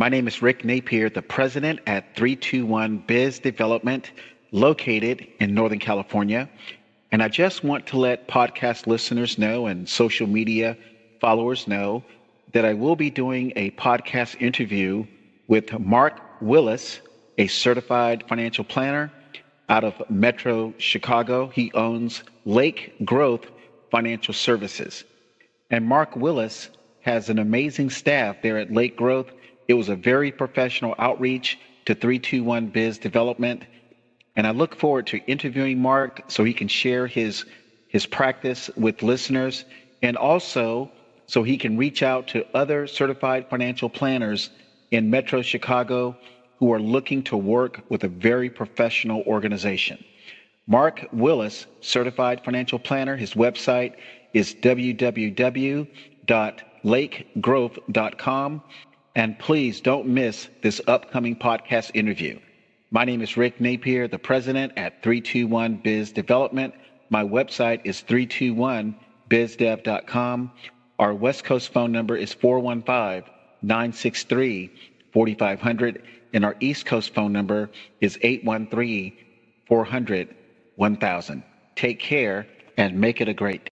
My name is Rick Napier, the president at 321 Biz Development, located in Northern California. And I just want to let podcast listeners know and social media followers know that I will be doing a podcast interview with Mark Willis, a certified financial planner out of Metro Chicago. He owns Lake Growth Financial Services. And Mark Willis has an amazing staff there at Lake Growth. It was a very professional outreach to 321 Biz Development. And I look forward to interviewing Mark so he can share his, his practice with listeners and also so he can reach out to other certified financial planners in Metro Chicago who are looking to work with a very professional organization. Mark Willis, certified financial planner, his website is www.lakegrowth.com. And please don't miss this upcoming podcast interview. My name is Rick Napier, the president at 321 Biz Development. My website is 321bizdev.com. Our West Coast phone number is 415 963 4500. And our East Coast phone number is 813 400 1000. Take care and make it a great day.